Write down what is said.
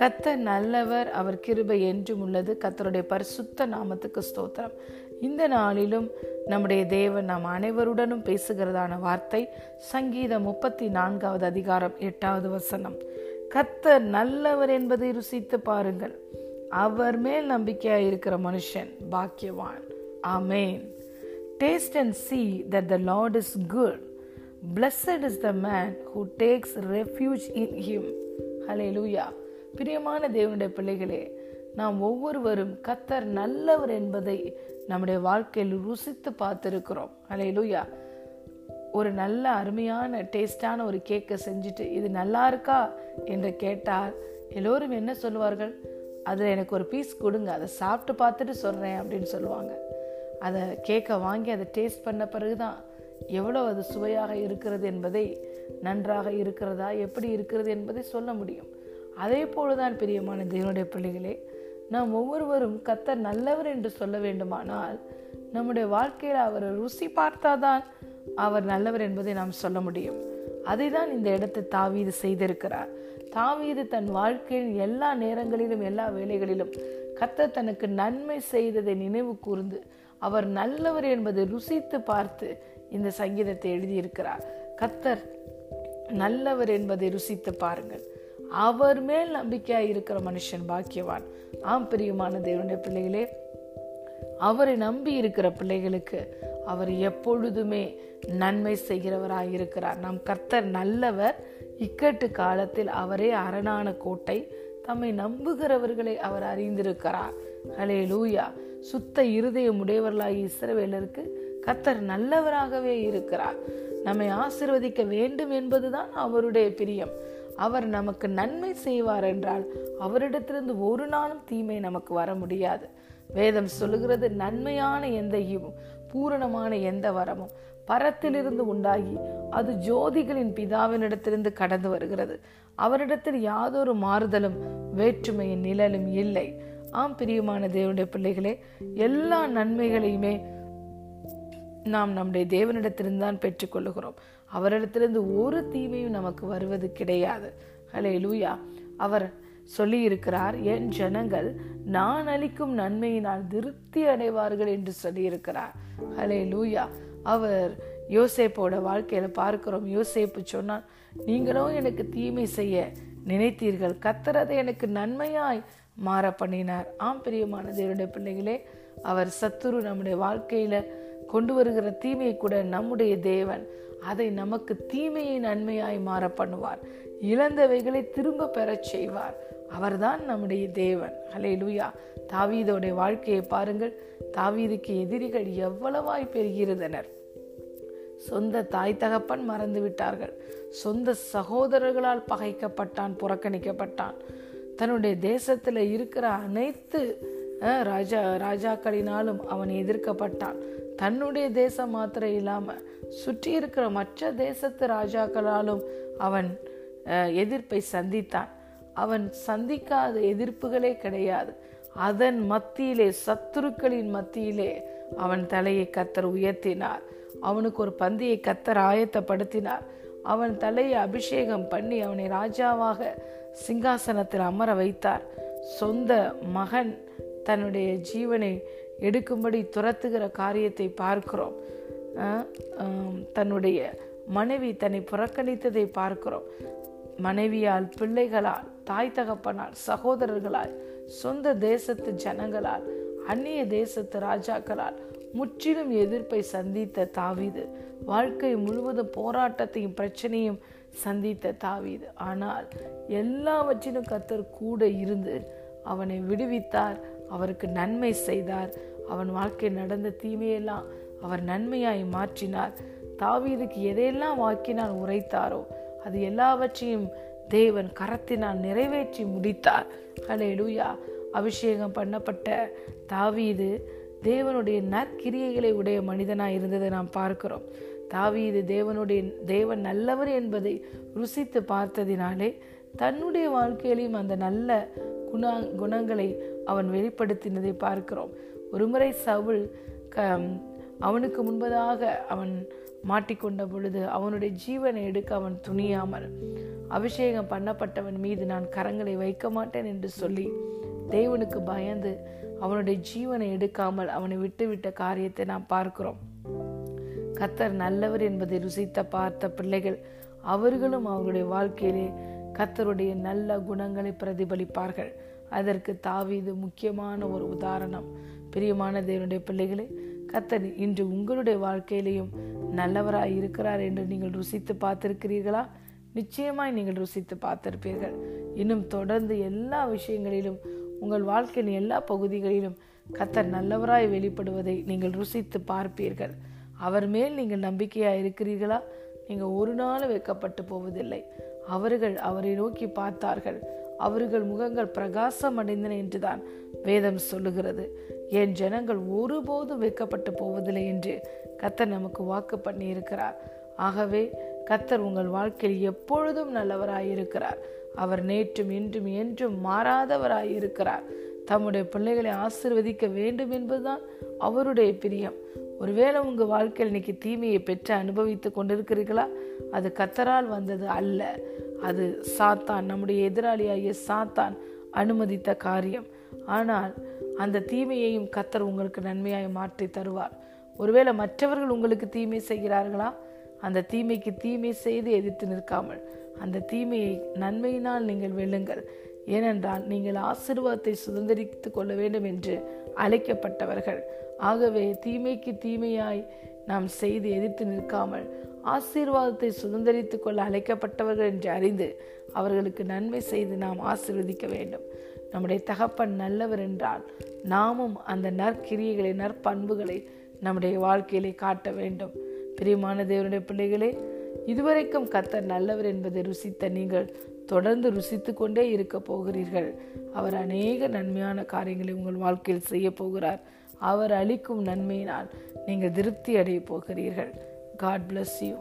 கத்தர் நல்லவர் அவர் கிருபை என்றும் உள்ளது. கத்தருடைய பரிசுத்த நாமத்துக்கு ஸ்தோத்திரம். இந்த நாளிலும் நம்முடைய தேவன் நாம் அனைவருடனும் பேசுகிறதான வார்த்தை சங்கீதம் முப்பத்தி நான்காவது அதிகாரம் எட்டாவது வசனம். கத்தர் நல்லவர் என்பதை ருசித்து பாருங்கள். அவர் மேல் நம்பிக்கையாக இருக்கிற மனுஷன் பாக்கியவான். ஆமேன். Taste and see that the lord is good good. Is the man who takes refuge in him hallelujah பிரியமான தேவனுடைய பிள்ளைகளே நாம் ஒவ்வொருவரும் கத்தர் நல்லவர் என்பதை நம்முடைய வாழ்க்கையில் ருசித்து பார்த்துருக்கிறோம். ஹலே லூயா ஒரு நல்ல அருமையான டேஸ்டான ஒரு கேக்கை செஞ்சுட்டு இது நல்லா இருக்கா என்று கேட்டால் எல்லோரும் என்ன சொல்லுவார்கள்? அதில் எனக்கு ஒரு பீஸ் கொடுங்க அதை சாப்பிட்டு பார்த்துட்டு சொல்கிறேன் அப்படின்னு சொல்லுவாங்க. அதை கேக்கை வாங்கி அதை டேஸ்ட் பண்ண பிறகு தான் எவ்வளோ அது சுவையாக இருக்கிறது என்பதை நன்றாக இருக்கிறதா எப்படி இருக்கிறது என்பதை சொல்ல முடியும். அதே போலதான் பிரியமான தேவனுடைய பிள்ளைகளே நாம் ஒவ்வொருவரும் கத்தர் நல்லவர் என்று சொல்ல வேண்டுமானால் நம்முடைய வாழ்க்கையில் அவரை ருசி பார்த்தாதான் அவர் நல்லவர் என்பதை நாம் சொல்ல முடியும். அதை தான் இந்த இடத்தை தாவீது செய்திருக்கிறார். தாவீது தன் வாழ்க்கையின் எல்லா நேரங்களிலும் எல்லா வேலைகளிலும் கத்தர் தனக்கு நன்மை செய்ததை நினைவு கூர்ந்து அவர் நல்லவர் என்பதை ருசித்து பார்த்து இந்த சங்கீதத்தை எழுதியிருக்கிறார். கத்தர் நல்லவர் என்பதை ருசித்து பாருங்கள். அவர் மேல் நம்பிக்கையாக இருக்கிற மனுஷன் பாக்கியவான். ஆம் பிரியமான தேவனுடைய பிள்ளைகளே அவரை நம்பி இருக்கிற பிள்ளைகளுக்கு அவர் எப்பொழுதுமே நன்மை செய்கிறவராக இருக்கிறார். நம் கர்த்தர் நல்லவர் இக்கட்டு காலத்தில் அவரே அரணான கோட்டை தம்மை நம்புகிறவர்களை அவர் அறிந்திருக்கிறார். ஹலே லூயா சுத்த இருதயம் உடையவர்களாகி இஸ்ரவேலருக்கு கத்தர் நல்லவராகவே இருக்கிறார். நம்மை ஆசிர்வதிக்க வேண்டும் என்பதுதான் அவருடைய பிரியம். அவர் நமக்கு நன்மை செய்வார் என்றால் அவரிடத்திலிருந்து ஒரு நாளும் தீமை நமக்கு வர முடியாது. வேதம் சொல்லுகிறது நன்மையான எந்த ஈவும் பூரணமான எந்த வரமும் பரத்திலிருந்து உண்டாகி அது ஜோதிகளின் பிதாவினிடத்திலிருந்து கடந்து வருகிறது. அவரிடத்தில் யாதொரு மாறுதலும் வேற்றுமையின் நிழலும் இல்லை. ஆம் பிரியமான தேவனுடைய பிள்ளைகளே எல்லா நன்மைகளையுமே நாம் நம்முடைய தேவனிடத்திலிருந்து தான் பெற்றுக்கொள்ளுகிறோம். அவரிடத்திலிருந்து ஒரு தீமையும் நமக்கு வருவது கிடையாது. ஹலே லூயா அவர் சொல்லி இருக்கிறார் என் ஜனங்கள் நான் அளிக்கும் நன்மையினால் திருப்தி அடைவார்கள் என்று சொல்லியிருக்கிறார். ஹலே லூயா அவர் யோசேப்போட வாழ்க்கையில பார்க்கிறோம். யோசேப்பு சொன்னான் நீங்களும் எனக்கு தீமை செய்ய நினைத்தீர்கள். கத்துறதை எனக்கு நன்மையாய் மாற பண்ணினார் ஆம் பிரியமான தேவனுடைய பிள்ளைகளே அவர் சத்துரு நம்முடைய வாழ்க்கையில கொண்டு வருகிற தீமையை கூட நம்முடைய தேவன் அதை நமக்கு தீமையை நன்மையாய் மாற பண்ணுவார். இழந்தவைகளை திரும்ப பெறச் செய்வார். அவர்தான் நம்முடைய தேவன். அலே லூயா தாவீதோடைய வாழ்க்கையை பாருங்கள். தாவீதுக்கு எதிரிகள் எவ்வளவாய் பெருகிறதனர் சொந்த தாய் தகப்பன் மறந்து விட்டார்கள். சொந்த சகோதரர்களால் பகைக்கப்பட்டான் புறக்கணிக்கப்பட்டான். தன்னுடைய தேசத்துல இருக்கிற அனைத்து ராஜா ராஜாக்களினாலும் அவன் எதிர்க்கப்பட்டான். தன்னுடைய தேசம் மாத்திரம் இல்லாமல் சுற்றி இருக்கிற மற்ற தேசத்து ராஜாக்களாலும் அவன் எதிர்ப்பை சந்தித்தான். அவன் சந்திக்காத எதிர்ப்புகளே கிடையாது. அதன் மத்தியிலே சத்துருக்களின் மத்தியிலே அவன் தலையை கத்தர் உயர்த்தினார். அவனுக்கு ஒரு பந்தியை கத்தர் ஆயத்தப்படுத்தினார். அவன் தலையை அபிஷேகம் பண்ணி அவனை ராஜாவாக சிங்காசனத்தில் அமர வைத்தார். சொந்த மகன் தன்னுடைய ஜீவனை எடுக்கும்படி துரத்துகிற காரியத்தை பார்க்கிறோம். தன்னுடைய மனைவி தன்னை புறக்கணித்ததை பார்க்கிறோம். மனைவியால் பிள்ளைகளால் தாய் தகப்பனால் சகோதரர்களால் சொந்த தேசத்து ஜனங்களால் அந்நிய தேசத்து ராஜாக்களால் முற்றிலும் எதிர்ப்பை சந்தித்த தாவீது வாழ்க்கை முழுவதும் போராட்டத்தையும் பிரச்சனையும் சந்தித்த தாவீது. ஆனால் எல்லாவற்றிலும் கத்தர் கூட இருந்து அவனை விடுவித்தார். அவருக்கு நன்மை செய்தார். அவன் வாழ்க்கை நடந்த தீமையெல்லாம் அவர் நன்மையாய் மாற்றினார். தாவீதுக்கு எதையெல்லாம் வாக்கினால் உரைத்தாரோ அது எல்லாவற்றையும் தேவன் கரத்தினால் நிறைவேற்றி முடித்தார். ஹலே லூயா அபிஷேகம் பண்ணப்பட்ட தாவீது தேவனுடைய நற்கிரியைகளை உடைய மனிதனாக இருந்ததை நாம் பார்க்கிறோம். தாவீது தேவனுடைய தேவன் நல்லவர் என்பதை ருசித்து பார்த்ததினாலே தன்னுடைய வாழ்க்கையிலையும் அந்த நல்ல குண குணங்களை அவன் வெளிப்படுத்தினதை பார்க்கிறோம். ஒருமுறை சவுல் க அவனுக்கு முன்பதாக அவன் மாட்டிக்கொண்ட பொழுது அவனுடைய ஜீவனை எடுக்க அவன் துணியாமல் அபிஷேகம் பண்ணப்பட்டவன் மீது நான் கரங்களை வைக்க மாட்டேன் என்று சொல்லி தேவனுக்கு பயந்து அவனுடைய ஜீவனை எடுக்காமல் அவனை விட்டுவிட்ட காரியத்தை நாம் பார்க்கிறோம். கத்தர் நல்லவர் என்பதை ருசித்த பார்த்த பிள்ளைகள் அவர்களும் அவர்களுடைய வாழ்க்கையிலே கத்தருடைய நல்ல குணங்களை பிரதிபலிப்பார்கள். அதற்கு தாவீது முக்கியமான ஒரு உதாரணம். பிரியமான தேவனுடைய பிள்ளைகளே கத்தர் இன்று உங்களுடைய வாழ்க்கையிலையும் நல்லவராய் இருக்கிறார் என்று நீங்கள் ருசித்து பார்த்திருக்கிறீர்களா? நிச்சயமாய் நீங்கள் ருசித்து பார்த்திருப்பீர்கள். இன்னும் தொடர்ந்து எல்லா விஷயங்களிலும் உங்கள் வாழ்க்கையின் எல்லா பகுதிகளிலும் கத்தர் நல்லவராய் வெளிப்படுவதை நீங்கள் ருசித்து பார்ப்பீர்கள். அவர் மேல் நீங்கள் நம்பிக்கையாக இருக்கிறீர்களா நீங்கள் ஒரு நாள் வைக்கப்பட்டு போவதில்லை. அவர்கள் அவரை நோக்கி பார்த்தார்கள். அவர்கள் முகங்கள் பிரகாசம் அடைந்தன என்றுதான் வேதம் சொல்லுகிறது. என் ஜனங்கள் ஒருபோதும் வைக்கப்பட்டு போவதில்லை என்று கத்தர் நமக்கு வாக்கு பண்ணி இருக்கிறார் ஆகவே கத்தர் உங்கள் வாழ்க்கையில் எப்பொழுதும் நல்லவராயிருக்கிறார். அவர் நேற்றும் இன்றும் என்றும் மாறாதவராயிருக்கிறார். தம்முடைய பிள்ளைகளை ஆசிர்வதிக்க வேண்டும் என்பதுதான் அவருடைய பிரியம். ஒருவேளை உங்கள் வாழ்க்கையில் இன்றைக்கி தீமையை பெற்று அனுபவித்து கொண்டிருக்கிறீர்களா? அது கத்தரால் வந்தது அல்ல. அது சாத்தான் நம்முடைய எதிராளியாகிய சாத்தான் அனுமதித்த காரியம். ஆனால் அந்த தீமையையும் கத்தர் உங்களுக்கு நன்மையாய் மாற்றி தருவார். ஒருவேளை மற்றவர்கள் உங்களுக்கு தீமை செய்கிறார்களா? அந்த தீமைக்கு தீமை செய்து எதிர்த்து நிற்காமல் அந்த தீமையை நன்மையினால் நீங்கள் வெல்லுங்கள். ஏனென்றால் நீங்கள் ஆசிர்வாதத்தை சுதந்திரித்து கொள்ள வேண்டும் என்று அழைக்கப்பட்டவர்கள். ஆகவே தீமைக்கு தீமையாய் நாம் செய்து எதிர்த்து நிற்காமல் ஆசீர்வாதத்தை சுதந்திரித்துக் கொள்ள அழைக்கப்பட்டவர்கள் என்று அறிந்து அவர்களுக்கு நன்மை செய்து நாம் ஆசிர்வதிக்க வேண்டும். நம்முடைய தகப்பன் நல்லவர் என்றால் நாமும் அந்த நற்கிரியைகளை நற்பண்புகளை நம்முடைய வாழ்க்கையிலே காட்ட வேண்டும். பிரியமான தேவனுடைய பிள்ளைகளே இதுவரைக்கும் கத்தர் நல்லவர் என்பதை ருசித்த நீங்கள் தொடர்ந்து ருசித்து கொண்டே இருக்க போகிறீர்கள். அவர் அநேக நன்மையான காரியங்களை உங்கள் வாழ்க்கையில் செய்ய போகிறார். அவர் அளிக்கும் நன்மையினால் நீங்கள் திருப்தி அடைய போகிறீர்கள். God bless you